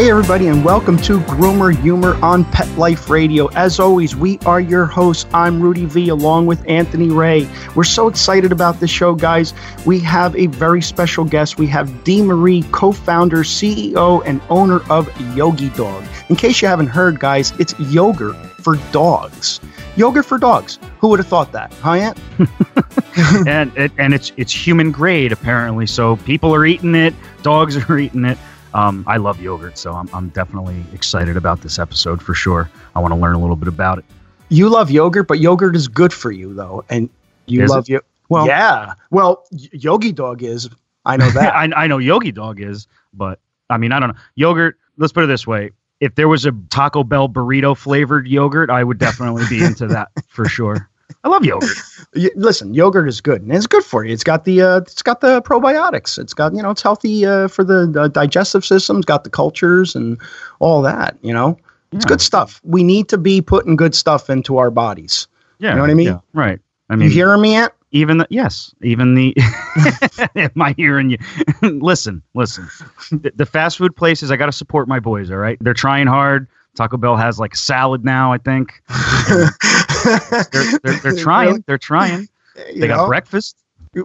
Hey, everybody, and welcome to Groomer Humor on Pet Life Radio. As always, we are your hosts. I'm Rudy V, along with Anthony Ray. We're so excited about this show, guys. We have a very special guest. We have Dee Marie, co founder, CEO, and owner of Yogi Dog. In case you haven't heard, guys, it's yogurt for dogs. Yogurt for dogs. Who would have thought that, huh, Ant? and and it's it's human grade apparently. So people are eating it, dogs are eating it. Um, I love yogurt, so I'm, I'm definitely excited about this episode for sure. I want to learn a little bit about it. You love yogurt, but yogurt is good for you, though, and you Is love it? you. Well- yeah. Well, y- Yogi Dog is. I know that. I, I know Yogi Dog is, but I mean, I don't know. Yogurt, let's put it this way. If there was a Taco Bell burrito flavored yogurt, I would definitely be into that for sure. I love yogurt. Listen, yogurt is good, and it's good for you. It's got the uh, it's got the probiotics. It's got you know it's healthy uh, for the uh, digestive system. It's got the cultures and all that. You know, it's good stuff. We need to be putting good stuff into our bodies. Yeah. you know what I mean? yeah, right. I mean, you hearing me, Ant? even the yes even the am i hearing you listen listen the, the fast food places i gotta support my boys all right they're trying hard taco bell has like salad now i think they're, they're, they're trying they're trying You they got know? breakfast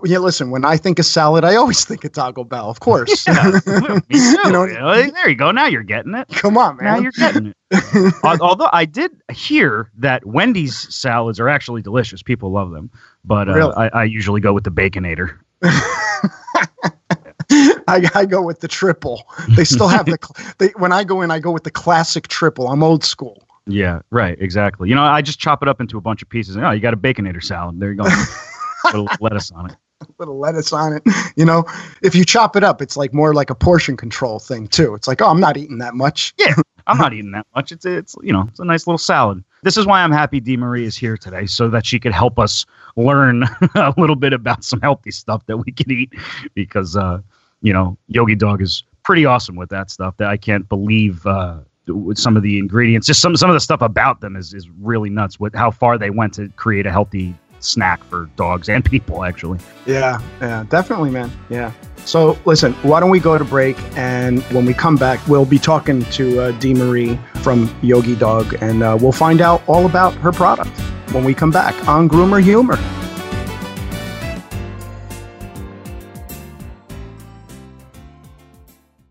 Yeah, listen. When I think of salad, I always think of Taco Bell, of course. yeah. You know- there you go now you're getting it Come on, man. now you're getting it although i did hear that wendy's salads are actually delicious people love them but uh, Really? I, I usually go with the baconator I, I go with the triple. They still have the. They, when I go in, I go with the classic triple. I'm old school. Yeah, right, exactly. You know, I just chop it up into a bunch of pieces. Oh, you got a baconator salad. There you go. little lettuce on it. little lettuce on it. You know, if you chop it up, it's like more like a portion control thing too. It's like, oh, I'm not eating that much. Yeah, I'm not eating that much. It's it's you know, it's a nice little salad. This is why I'm happy Dee Marie is here today, so that she could help us learn a little bit about some healthy stuff that we can eat. Because uh, you know, Yogi Dog is pretty awesome with that stuff. That I can't believe uh, with some of the ingredients. Just some some of the stuff about them is is really nuts. With how far they went to create a healthy snack for dogs and people, actually. Yeah, yeah, definitely, man. Yeah. So listen, why don't we go to break, and when we come back, we'll be talking to uh, Dee Marie from Yogi Dog, and uh, we'll find out all about her product when we come back on Groomer Humor.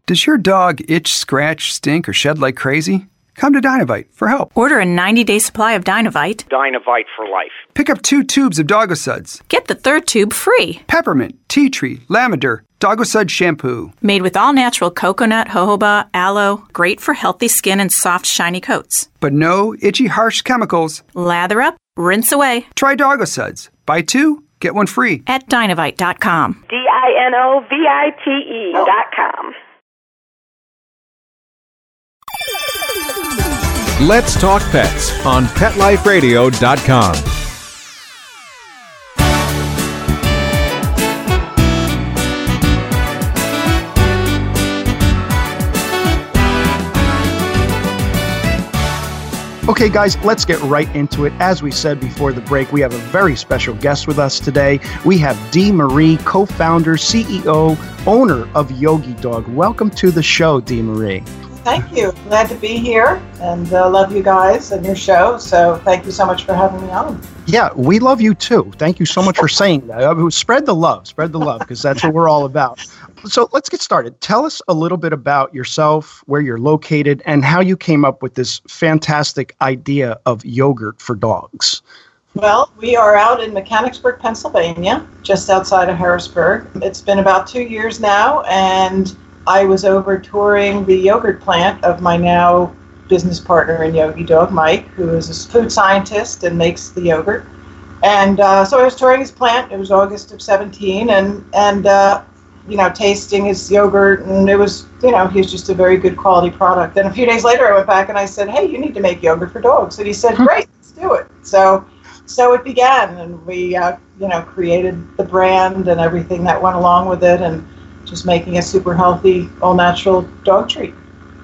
Does your dog itch, scratch, stink, or shed like crazy? Come to Dynovite for help. Order a 90 day supply of Dynovite. Dynavite for life. Pick up two tubes of Doggo Suds, Get the third tube free. peppermint, tea tree, lavender, Doggo Sud shampoo. Made with all natural coconut, jojoba, aloe, great for healthy skin and soft, shiny coats. But no itchy, harsh chemicals. Lather up, rinse away Try Doggo Suds. Buy two, get one free. at dynovite.com. D I N O V I T E dot com. Let's Talk Pets on PetLifeRadio.com. Okay, guys, let's get right into it. As we said before the break, we have a very special guest with us today. We have Dee Marie, co founder, CEO, owner of Yogi Dog. Welcome to the show, Dee Marie. Thank you. Glad to be here and uh, love you guys and your show. So thank you so much for having me on. Yeah, we love you too. Thank you so much for saying that. Uh, Spread the love, spread the love, because that's what we're all about. So let's get started. Tell us a little bit about yourself, where you're located, and how you came up with this fantastic idea of yogurt for dogs. Well, we are out in Mechanicsburg, Pennsylvania, just outside of Harrisburg. It's been about two years now, and I was over touring the yogurt plant of my now business partner in Yogi Dog, Mike, who is a food scientist and makes the yogurt. And uh, so I was touring his plant. It was August of 17, and and uh, you know, tasting his yogurt, and it was, you know, he was just a very good quality product. And a few days later, I went back and I said, "Hey, you need to make yogurt for dogs." And he said, "Great, let's do it." So, so it began, and we, uh, you know, created the brand and everything that went along with it, and just making a super healthy, all natural dog treat.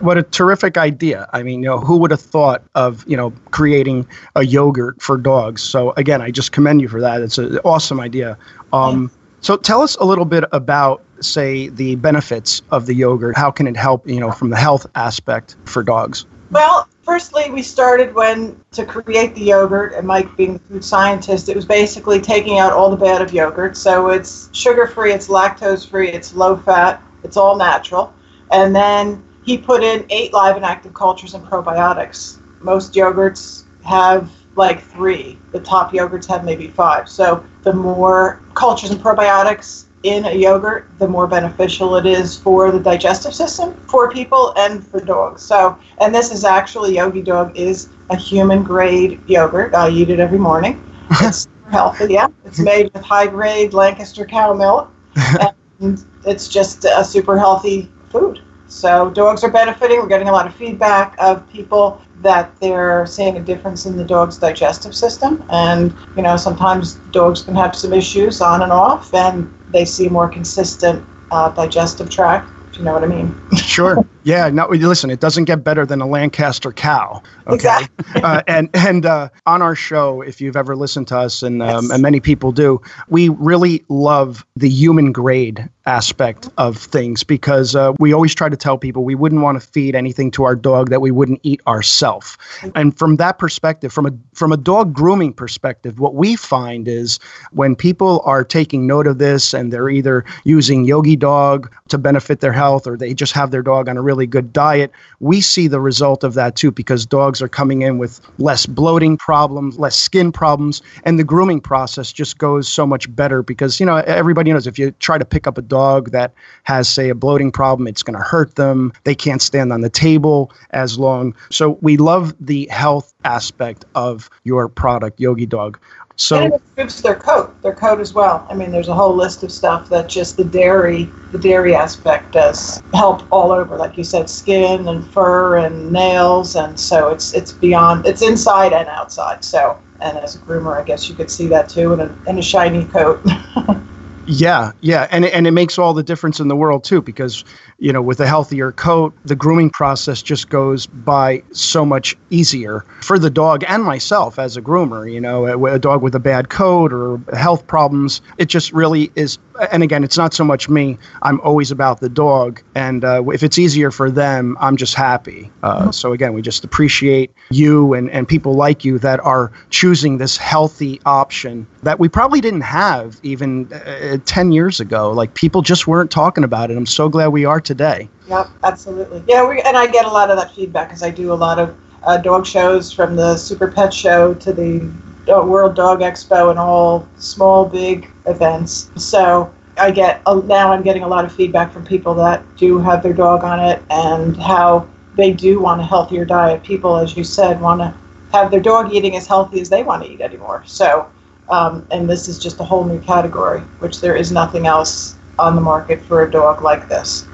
What a terrific idea. I mean, you know, who would have thought of, you know, creating a yogurt for dogs? So again, I just commend you for that. It's an awesome idea. Um, so tell us a little bit about, say, the benefits of the yogurt. How can it help, you know, from the health aspect for dogs? Well, firstly, we started when to create the yogurt, and Mike being the food scientist, it was basically taking out all the bad of yogurt. So it's sugar free, it's lactose free, it's low fat, it's all natural. And then he put in eight live and active cultures and probiotics. Most yogurts have like three. The top yogurts have maybe five. So the more cultures and probiotics in a yogurt, the more beneficial it is for the digestive system for people and for dogs. So, and this is actually Yogi Dog is a human grade yogurt. I eat it every morning. It's healthy. Yeah, it's made with high grade Lancaster cow milk, and it's just a super healthy food. So dogs are benefiting. We're getting a lot of feedback of people that they're seeing a difference in the dog's digestive system. And, you know, sometimes dogs can have some issues on and off, and they see more consistent uh, digestive tract, if you know what I mean. Sure. Yeah. No. Listen, it doesn't get better than a Lancaster cow. Okay. Exactly. uh, and and uh, on our show, if you've ever listened to us, and um, Yes. and many people do, we really love the human grade aspect of things because uh, we always try to tell people we wouldn't want to feed anything to our dog that we wouldn't eat ourselves. And from that perspective, from a from a dog grooming perspective, what we find is when people are taking note of this and they're either using Yogi Dog to benefit their health or they just have their dog on a really good diet, we see the result of that too because dogs are coming in with less bloating problems, less skin problems, and the grooming process just goes so much better because you know everybody knows if you try to pick up a dog that has say a bloating problem, it's going to hurt them. They can't stand on the table as long. So we love the health aspect of your product, Yogi Dog. So and it improves their coat, their coat as well. I mean, there's a whole list of stuff that just the dairy, the dairy aspect does help all over, like you said, skin and fur and nails, and so it's it's beyond, it's inside and outside. So, and as a groomer, I guess you could see that too, in a in a shiny coat. Yeah, yeah, and and it makes all the difference in the world too because you know with a healthier coat, the grooming process just goes by so much easier for the dog and myself as a groomer. You know, a, a dog with a bad coat or health problems, it just really is. And again, it's not so much me. I'm always about the dog, and uh, if it's easier for them, I'm just happy. Uh, so again, we just appreciate you and and people like you that are choosing this healthy option that we probably didn't have even uh, 10 years ago. Like people just weren't talking about it. I'm so glad we are today. Yep, absolutely. Yeah, we, and I get a lot of that feedback because I do a lot of uh, dog shows from the Super Pet Show to the World Dog Expo and all small, big events. So I get a, now I'm getting a lot of feedback from people that do have their dog on it and how they do want a healthier diet. People, as you said, want to have their dog eating as healthy as they want to eat anymore. So, um, and this is just a whole new category, which there is nothing else on the market for a dog like this.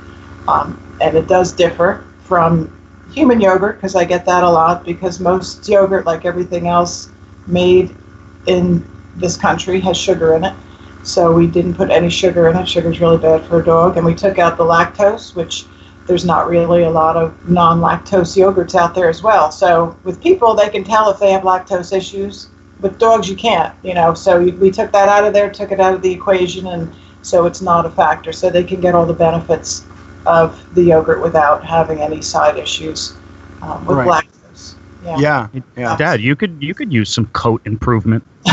Um, and it does differ from human yogurt because I get that a lot because most yogurt, like everything else made in this country, has sugar in it. So we didn't put any sugar in it. Sugar's really bad for a dog. And we took out the lactose, which there's not really a lot of non lactose yogurts out there as well. So with people, they can tell if they have lactose issues. With dogs, you can't, you know. So we we took that out of there, took it out of the equation, and so it's not a factor. So they can get all the benefits of the yogurt without having any side issues um, with Right. lactose. Yeah. Yeah. Yeah. Dad, you could you could use some coat improvement.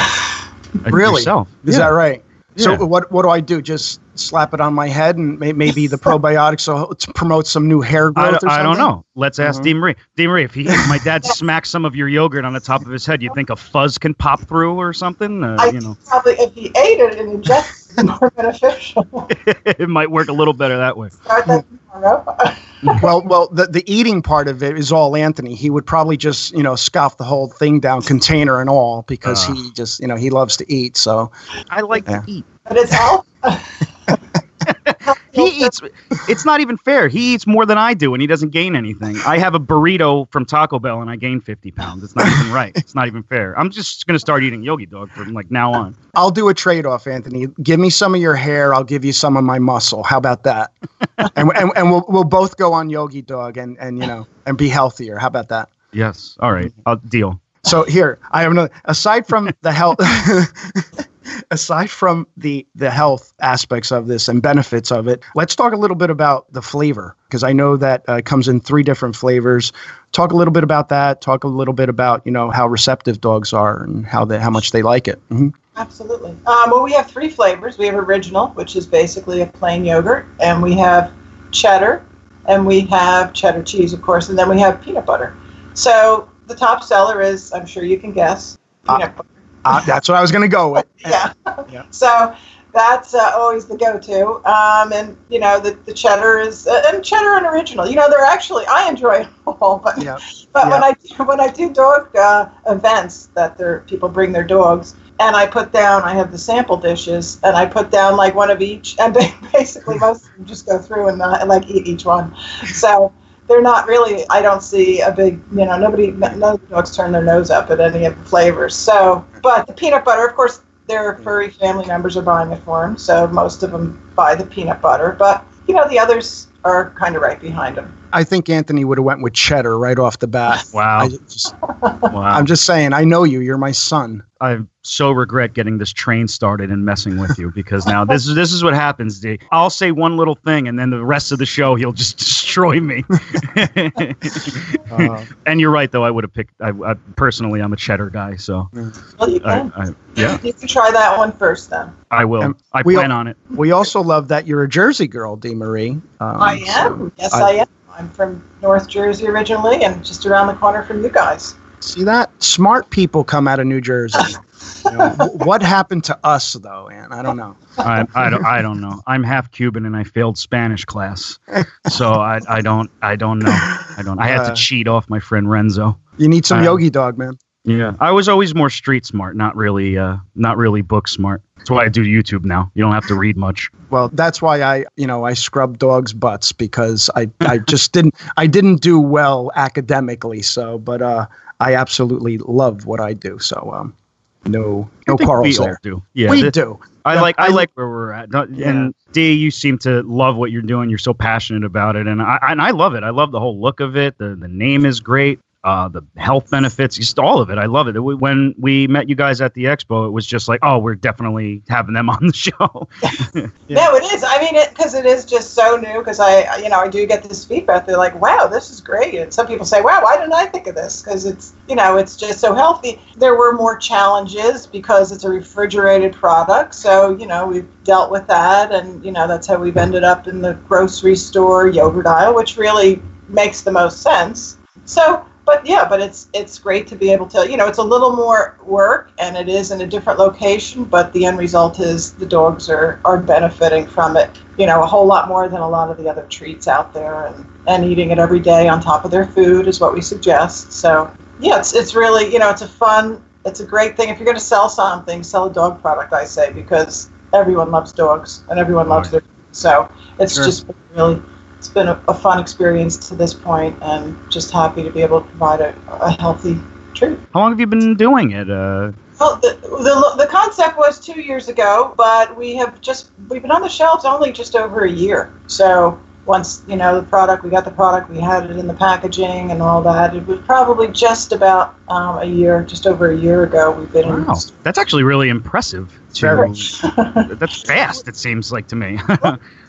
Really? Yourself. Is Yeah. that right? So Yeah. what what do I do? Just slap it on my head and may, maybe the probiotics will to promote some new hair growth don't- or I don't know. Let's ask Mhm. Dee Marie. Dee Marie, if, he, if my dad smacks some of your yogurt on the top of his head, you think a fuzz can pop through or something? Uh, I you know, probably if he ate it and ingested it, more beneficial. it might work a little better that way. Start that tomorrow. Well, well, the, the eating part of it is all Anthony. He would probably just, you know, scoff the whole thing down, container and all, because Uh. he just, you know, he loves to eat. So, I like Yeah. to eat. but it's health. he eats. It's not even fair. He eats more than I do, and he doesn't gain anything. I have a burrito from Taco Bell, and I gain fifty pounds. It's not even right. It's not even fair. I'm just gonna start eating Yogi Dog from like now on. I'll do a trade off, Anthony. Give me some of your hair. I'll give you some of my muscle. How about that? and and, and we'll we'll both go on Yogi Dog and and you know and be healthier. How about that? Yes. All right. I'll deal. So here, I have another. Aside from the health, aside from the the health aspects of this and benefits of it, let's talk a little bit about the flavor because I know that uh, comes in three different flavors. Talk a little bit about that. Talk a little bit about you know how receptive dogs are and how they how much they like it. hmm Absolutely. Um, well, we have three flavors. We have original, which is basically a plain yogurt, and we have cheddar, and we have cheddar cheese, of course, and then we have peanut butter. So the top seller is, I'm sure you can guess, peanut butter. Uh, that's what I was going to go with. yeah. Yeah. So that's uh, always the go-to. Um, and you know the, the cheddar is uh, and cheddar and original. You know they're actually I enjoy it all, but Yeah. but when I when I do dog uh, events that there people bring their dogs and I put down I have the sample dishes and I put down like one of each and they basically most of them just go through and uh, like eat each one. So. They're not really. I don't see a big. You know, nobody. None of the dogs turn their nose up at any of the flavors. So, but the peanut butter, of course, their furry family members are buying it for them, so most of them buy the peanut butter. But you know, the others are kind of right behind them. I think Anthony would have went with cheddar right off the bat. Wow. I just, Wow. I'm just saying. I know you. You're my son. I so regret getting this train started and messing with you because now this is this is what happens, D. I'll say one little thing and then the rest of the show he'll just destroy me. Uh, and you're right though. I would have picked. I, I personally, I'm a cheddar guy, so Well, you I, can. I yeah, You can try that one first, then. I will. Um, I we plan al- on it. we also love that you're a Jersey girl, Dee Marie. Um, I so- am. yes, I- I, am. I'm from North Jersey originally, and just around the corner from you guys. See that? Smart people come out of New Jersey. You know, what happened to us, though, Ant? I don't know. I, I don't. I don't know. I'm half Cuban and I failed Spanish class, so I, I don't. I don't know. I don't. I had Uh, to cheat off my friend Renzo. You need some Uh, yogi dog, man. Yeah, I was always more street smart, not really. Uh, not really book smart. That's why I do YouTube now. You don't have to read much. Well, that's why I, you know, I scrub dogs' butts because I, I just didn't, I didn't do well academically. So, but uh, I absolutely love what I do. So, um, no, no quarrels there. do. Yeah, we th- do. I like I I- like where we're at. Don't- Yeah. And D, you seem to love what you're doing. You're so passionate about it, and I and I love it. I love the whole look of it. The the name is great. Uh, the health benefits, just all of it. I love it. When we met you guys at the expo, it was just like, oh, we're definitely having them on the show. No, it is. I mean, it because it is just so new. Because I, you know, I do get this feedback. They're like, "Wow, this is great." And some people say, "Wow, why didn't I think of this?" Because it's, you know, it's just so healthy. There were more challenges because it's a refrigerated product. So, you know, we've dealt with that, and you know, that's how we've ended up in the grocery store yogurt aisle, which really makes the most sense. So, but yeah, but it's it's great to be able to, you know, it's a little more work and it is in a different location, but the end result is the dogs are are benefiting from it, you know, a whole lot more than a lot of the other treats out there and and eating it every day on top of their food is what we suggest. So, yeah, it's it's really, you know, it's a fun it's a great thing if you're going to sell something, sell a dog product, I say, because everyone loves dogs and everyone loves their so it's Sure. just really it's been a, a fun experience to this point and just happy to be able to provide a, a healthy treat. How long have you been doing it? Uh, Well, the, the, the concept was two years ago, but we have just we've been on the shelves only just over a year. So once you know the product, we got the product, we had it in the packaging and all that. It was probably just about um, a year, just over a year ago. We've been in wow, that's actually really impressive. To, that's fast. It seems like to me.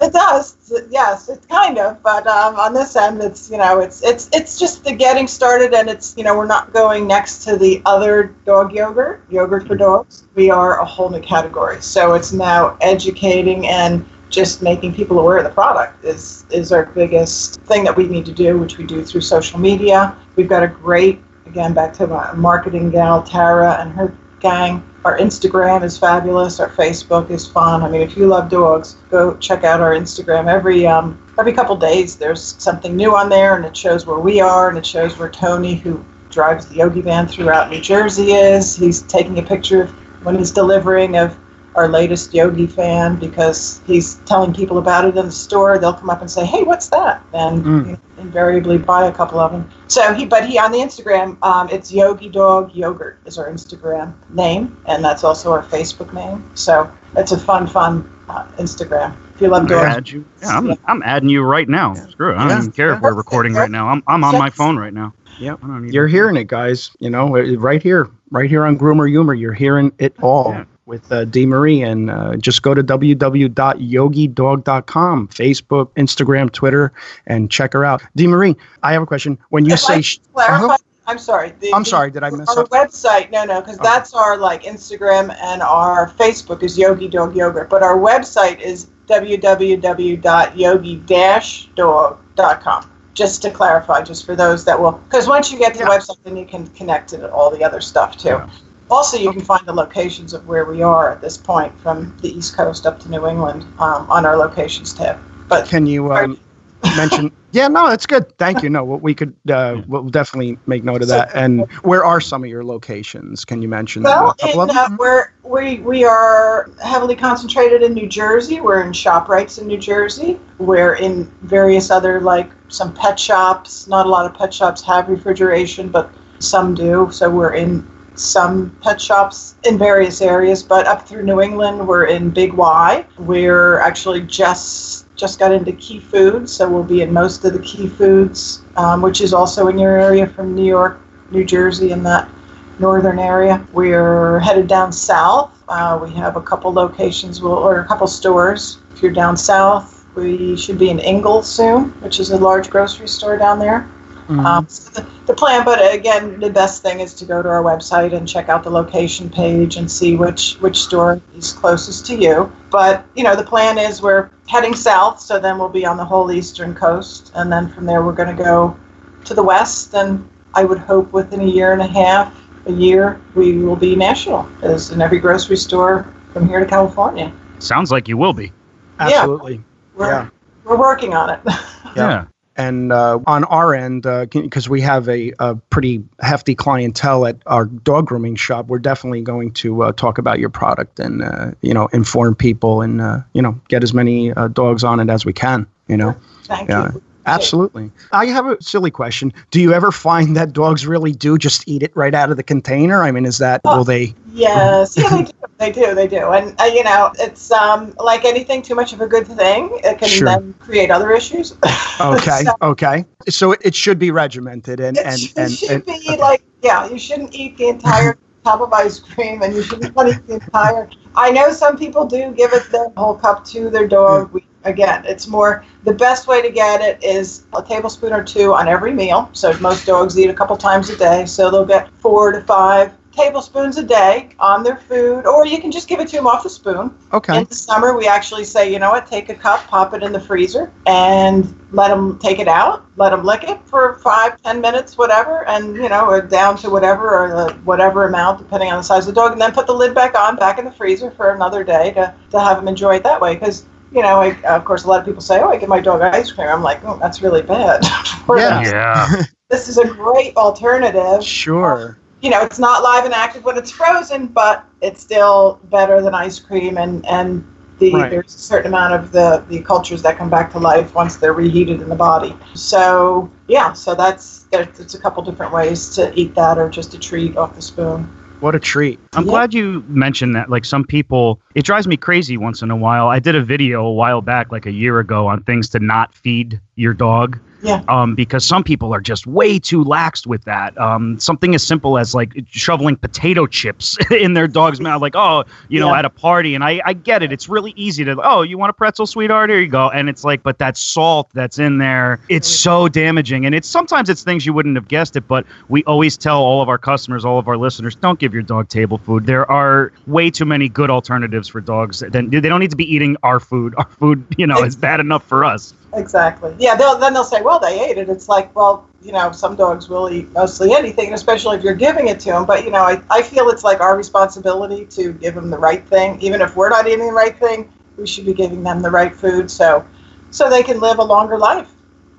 It does, yes, it's kind of, but um, on this end, it's you know, it's it's it's just the getting started, and it's you know, we're not going next to the other dog yogurt, yogurt for dogs. We are a whole new category, so it's now educating and just making people aware of the product is is our biggest thing that we need to do, which we do through social media. We've got a great, again, back to my marketing gal Tara and her gang. Our Instagram is fabulous. Our Facebook is fun. I mean, if you love dogs, go check out our Instagram. Every um, every couple days, there's something new on there, and it shows where we are, and it shows where Tony, who drives the Yogi van throughout New Jersey, is. He's taking a picture of when he's delivering of our latest yogi fan because he's telling people about it in the store. They'll come up and say, "Hey, what's that?" and Mm. you know, invariably buy a couple of them. So he, but he on the Instagram, um, it's Yogi Dog Yogurt is our Instagram name, and that's also our Facebook name. So it's a fun, fun uh, Instagram. If you love I'm dogs, add you. Yeah, I'm, I'm adding you right now. Screw it. I don't Yeah. even care if we're recording right now. I'm, I'm on my phone right now. Yep. I don't You're hearing it, guys. You know, right here, right here on Groomer Humor. You're hearing it all Yeah. With uh, D. Marie. And uh, just go to www.yogidog.com, Facebook, Instagram, Twitter, and check her out. D. Marie, I have a question. When you If say, I sh- clarify. Uh-huh. I'm sorry. the- I'm sorry, did I miss Our something? website, no, no, because Okay. that's our like Instagram and our Facebook is Yogi Dog Yogurt, but our website is www.yogi-dog.com. Just to clarify, just for those that will, because once you get to the Yeah. website, then you can connect to all the other stuff too. Yeah. Also, you can find the locations of where we are at this point, from the East Coast up to New England, um, on our locations tab. But can you um, mention? Yeah, no, that's good. Thank you. No, we could, uh, we'll definitely make note of that. And where are some of your locations? Can you mention Well, a couple in, of uh, them? we're, we we are heavily concentrated in New Jersey. We're in Shoprites in New Jersey. We're in various other like some pet shops. Not a lot of pet shops have refrigeration, but some do. So we're in some pet shops in various areas. But up through New England, we're in Big Y. We're actually just just got into Key Foods, so we'll be in most of the Key Foods, um, which is also in your area from New York, New Jersey, and that northern area. We're headed down south. Uh, we have a couple locations, we'll, or a couple stores. If you're down south, we should be in Ingles soon, which is a large grocery store down there. Mhm. Um, so the, the plan, but again, the best thing is to go to our website and check out the location page and see which which store is closest to you. But you know, the plan is we're heading south, so then we'll be on the whole eastern coast, and then from there we're going to go to the west, and I would hope within a year and a half, a year, we will be national, as in every grocery store from here to California. Sounds like you will be. Absolutely. We're Yeah. we're working on it. Yeah. And uh, on our end, because we have a, a pretty hefty clientele at our dog grooming shop, we're definitely going to uh, talk about your product and uh, you know inform people and uh, you know get as many uh, dogs on it as we can. You know, Thank you. absolutely. I have a silly question. Do you ever find that dogs really do just eat it right out of the container? I mean, is that will they? Yes, yeah, they do. They do. They do. And uh, you know, it's um, like anything. Too much of a good thing it can Sure. then create other issues. Okay, So okay. So it, it should be regimented and it and should, and, should and be like yeah. You shouldn't eat the entire tub of ice cream, and you shouldn't eat the entire. I know some people do give it the whole cup to their dog. We, again, it's more the best way to get it is a tablespoon or two on every meal. So most dogs eat a couple times a day, so they'll get four to five tablespoons a day on their food, or you can just give it to them off the spoon. okay. In the summer, we actually say, you know what, take a cup, pop it in the freezer, and let them take it out, let them lick it for five, ten minutes, whatever, and you know, or down to whatever or the whatever amount, depending on the size of the dog, and then put the lid back on, back in the freezer for another day to, to have them enjoy it that way. Because you know, I, of course, a lot of people say, oh, I give my dog ice cream. I'm like, oh, that's really bad. Yeah. Yeah. This is a great alternative Sure. You know, it's not live and active when it's frozen, but it's still better than ice cream, and and the Right. there's a certain amount of the the cultures that come back to life once they're reheated in the body. So yeah, so that's there's it's a couple different ways to eat that, or just a treat off the spoon. What a treat. I'm Yeah. glad you mentioned that. Like some people, it drives me crazy once in a while. I did a video a while back, like a year ago, on things to not feed your dog. Yeah. Um, because some people are just way too laxed with that. Um, something as simple as like shoveling potato chips in their dog's mouth, like, oh, you know, Yeah. at a party. And I, I get it. It's really easy to, oh, you want a pretzel, sweetheart? Here you go. And it's like, but that salt that's in there, it's so damaging. And it's sometimes it's things you wouldn't have guessed it, but we always tell all of our customers, all of our listeners, don't give your dog table food. There are way too many good alternatives for dogs. Then they don't need to be eating our food. Our food, you know, is bad enough for us. Exactly. Yeah. They'll, then they'll say, well, they ate it. It's like, well, you know, some dogs will eat mostly anything, especially if you're giving it to them. But you know, I, I feel it's like our responsibility to give them the right thing, even if we're not eating the right thing. We should be giving them the right food, so so they can live a longer life.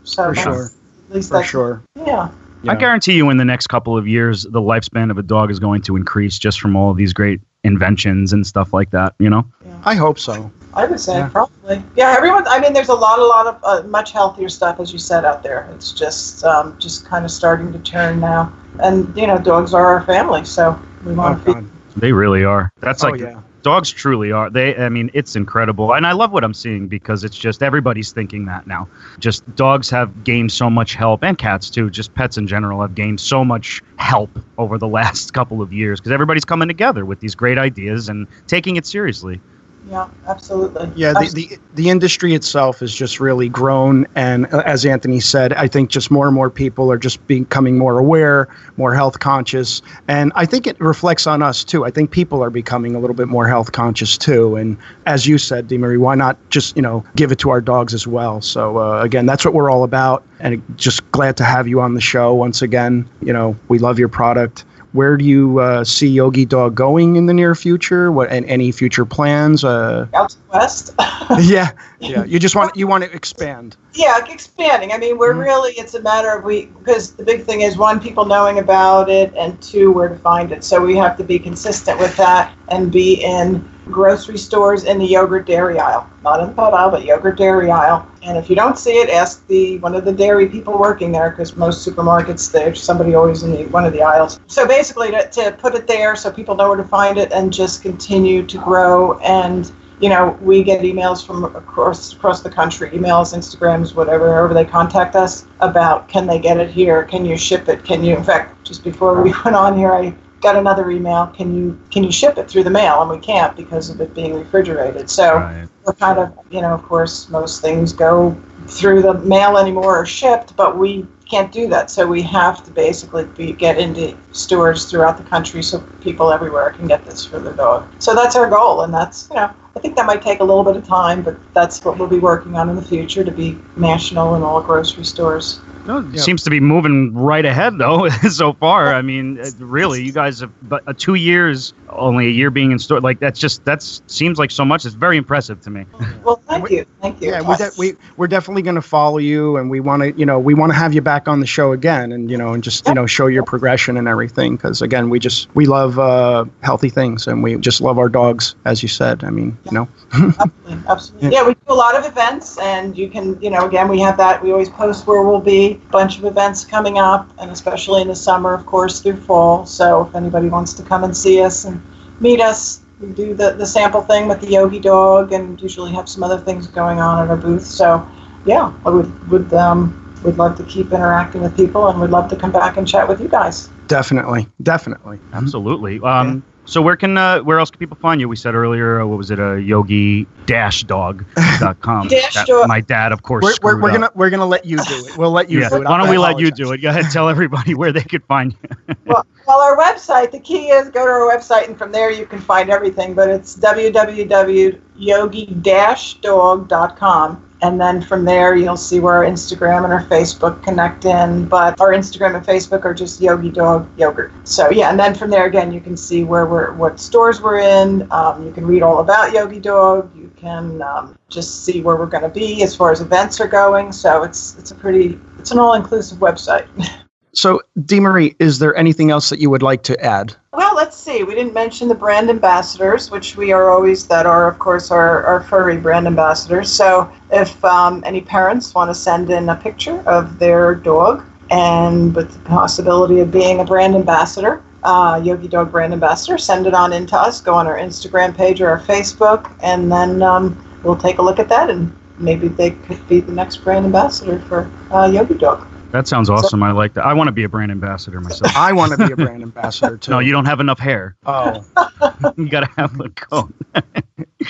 So For sure. At least For sure. Yeah. Yeah. I guarantee you, in the next couple of years, the lifespan of a dog is going to increase just from all of these great inventions and stuff like that. You know. I hope so. I would say Yeah. probably. Yeah, everyone. I mean, there's a lot, a lot of uh, much healthier stuff, as you said, out there. It's just, um, just kind of starting to turn now. And you know, dogs are our family, so we Oh, want to feed. They really are. That's Oh, like yeah. dogs truly are. They I mean, it's incredible. And I love what I'm seeing because it's just everybody's thinking that now. Just dogs have gained so much help and cats too. Just pets in general have gained so much help over the last couple of years because everybody's coming together with these great ideas and taking it seriously. Yeah, absolutely. Yeah, the, the the industry itself has just really grown, and uh, as Anthony said, I think just more and more people are just becoming more aware, more health conscious, and I think it reflects on us too. I think people are becoming a little bit more health conscious too, and as you said, Marie, why not just you know give it to our dogs as well? So uh, again, that's what we're all about, and just glad to have you on the show once again. You know, we love your product. Where do you uh, see Yogi Dog going in the near future? What and any future plans? Uh, out west. yeah, yeah. You just want you want to expand. yeah, expanding. I mean, we're Mhm. really, it's a matter of we, because the big thing is one, people knowing about it, and two, where to find it. So we have to be consistent with that and be in grocery stores in the yogurt dairy aisle, not in the pet aisle, but yogurt dairy aisle. And if you don't see it, ask the one of the dairy people working there, because most supermarkets there's somebody always in the, one of the aisles. So basically, to, to put it there so people know where to find it and just continue to grow and you know, we get emails from across across the country, emails, Instagrams, whatever, wherever they contact us about can they get it here? Can you ship it? Can you? In fact, just before we went on here, I got another email. Can you can you ship it through the mail? And we can't because of it being refrigerated. So Right. we're kind of, you know, of course, most things go through the mail anymore or shipped, but we can't do that. So we have to basically be, get into stores throughout the country so people everywhere can get this for their dog. So that's our goal, and that's, you know, I think that might take a little bit of time, but that's what we'll be working on in the future to be national in all grocery stores. No, it seems to be moving right ahead though so far. I mean, uh, really, you guys have but uh, two years, only a year being in store. Like that's just that's seems like so much. It's very impressive to me. Well, thank you, thank you. Yeah, we de- we we're definitely going to follow you, and we want to you know we want to have you back on the show again, and you know and just you know show your progression and everything. Because again, we just we love uh, healthy things, and we just love our dogs, as you said. I mean, you know. Absolutely, absolutely. Yeah, we do a lot of events, and you can, you know, again, we have that. We always post where we'll be. Bunch of events coming up, and especially in the summer, of course, through fall. So if anybody wants to come and see us and meet us, we do the the sample thing with the Yogi Dog, and usually have some other things going on at our booth. So, yeah, I would would um would love to keep interacting with people, and we'd love to come back and chat with you guys. Definitely, definitely. Absolutely. Um, So where can uh, where else can people find you? We said earlier, uh, what was it? A uh, yogi dog.com. Dash That- dog. My dad, of course. We're, we're, we're gonna we're gonna let you do it. We'll let you Yeah. do it. Why don't I we let you do it? Go ahead, tell everybody where they could find you. Well, well, our website, the key is go to our website, and from there you can find everything. But it's www.yogi-dog.com. And then from there, you'll see where our Instagram and our Facebook connect in. But our Instagram and Facebook are just Yogi Dog Yogurt. So yeah, and then from there again, you can see where we're, what stores we're in. Um, you can read all about Yogi Dog. You can um, just see where we're going to be as far as events are going. So it's it's a pretty it's an all-inclusive website. So, DeMarie, is there anything else that you would like to add? Well, let's see. We didn't mention the brand ambassadors, which we are always, that are, of course, our, our furry brand ambassadors. So if um, any parents want to send in a picture of their dog and with the possibility of being a brand ambassador, uh, Yogi Dog brand ambassador, send it on in to us. Go on our Instagram page or our Facebook, and then um, we'll take a look at that and maybe they could be the next brand ambassador for uh, Yogi Dog. That sounds awesome. I like that. I want to be a brand ambassador myself. I want to be a brand ambassador too. no, you don't have enough hair. Oh, You got to have a coat.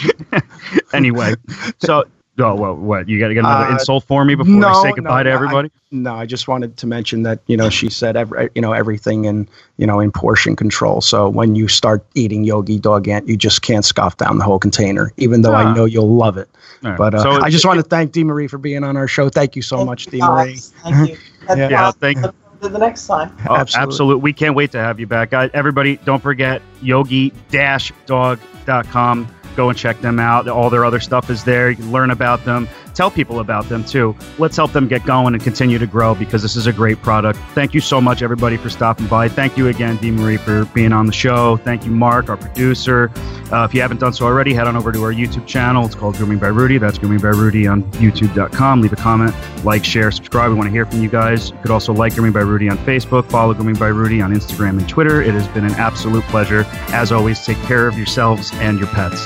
anyway, so oh well, what you got to get another Uh, insult for me before no, I say goodbye no, to no, I- everybody? no, I just wanted to mention that you know she said every, you know everything in you know in portion control. So when you start eating Yogi Dog Ant, you just can't scoff down the whole container, even though Ah. I know you'll love it. All right. But uh, So I just want to thank DeMarie for being on our show. Thank you so much, DeMarie. Guys, Thank you. Yeah. Yeah, awesome. thank- Look forward to the next time. Oh, Absolutely. absolutely. We can't wait to have you back. Uh, everybody, don't forget yogi-dog.com. Go and check them out. All their other stuff is there. You can learn about them. tell people about them too. Let's help them get going and continue to grow because this is a great product. Thank you so much, everybody, for stopping by. Thank you again, Dee Marie, for being on the show. Thank you, Mark, our producer. Uh, if you haven't done so already, head on over to our YouTube channel. It's called Grooming by Rudy. That's Grooming by Rudy on YouTube.com. Leave a comment, like, share, subscribe. We want to hear from you guys. You could also like Grooming by Rudy on Facebook, follow Grooming by Rudy on Instagram and Twitter. It has been an absolute pleasure. As always, take care of yourselves and your pets.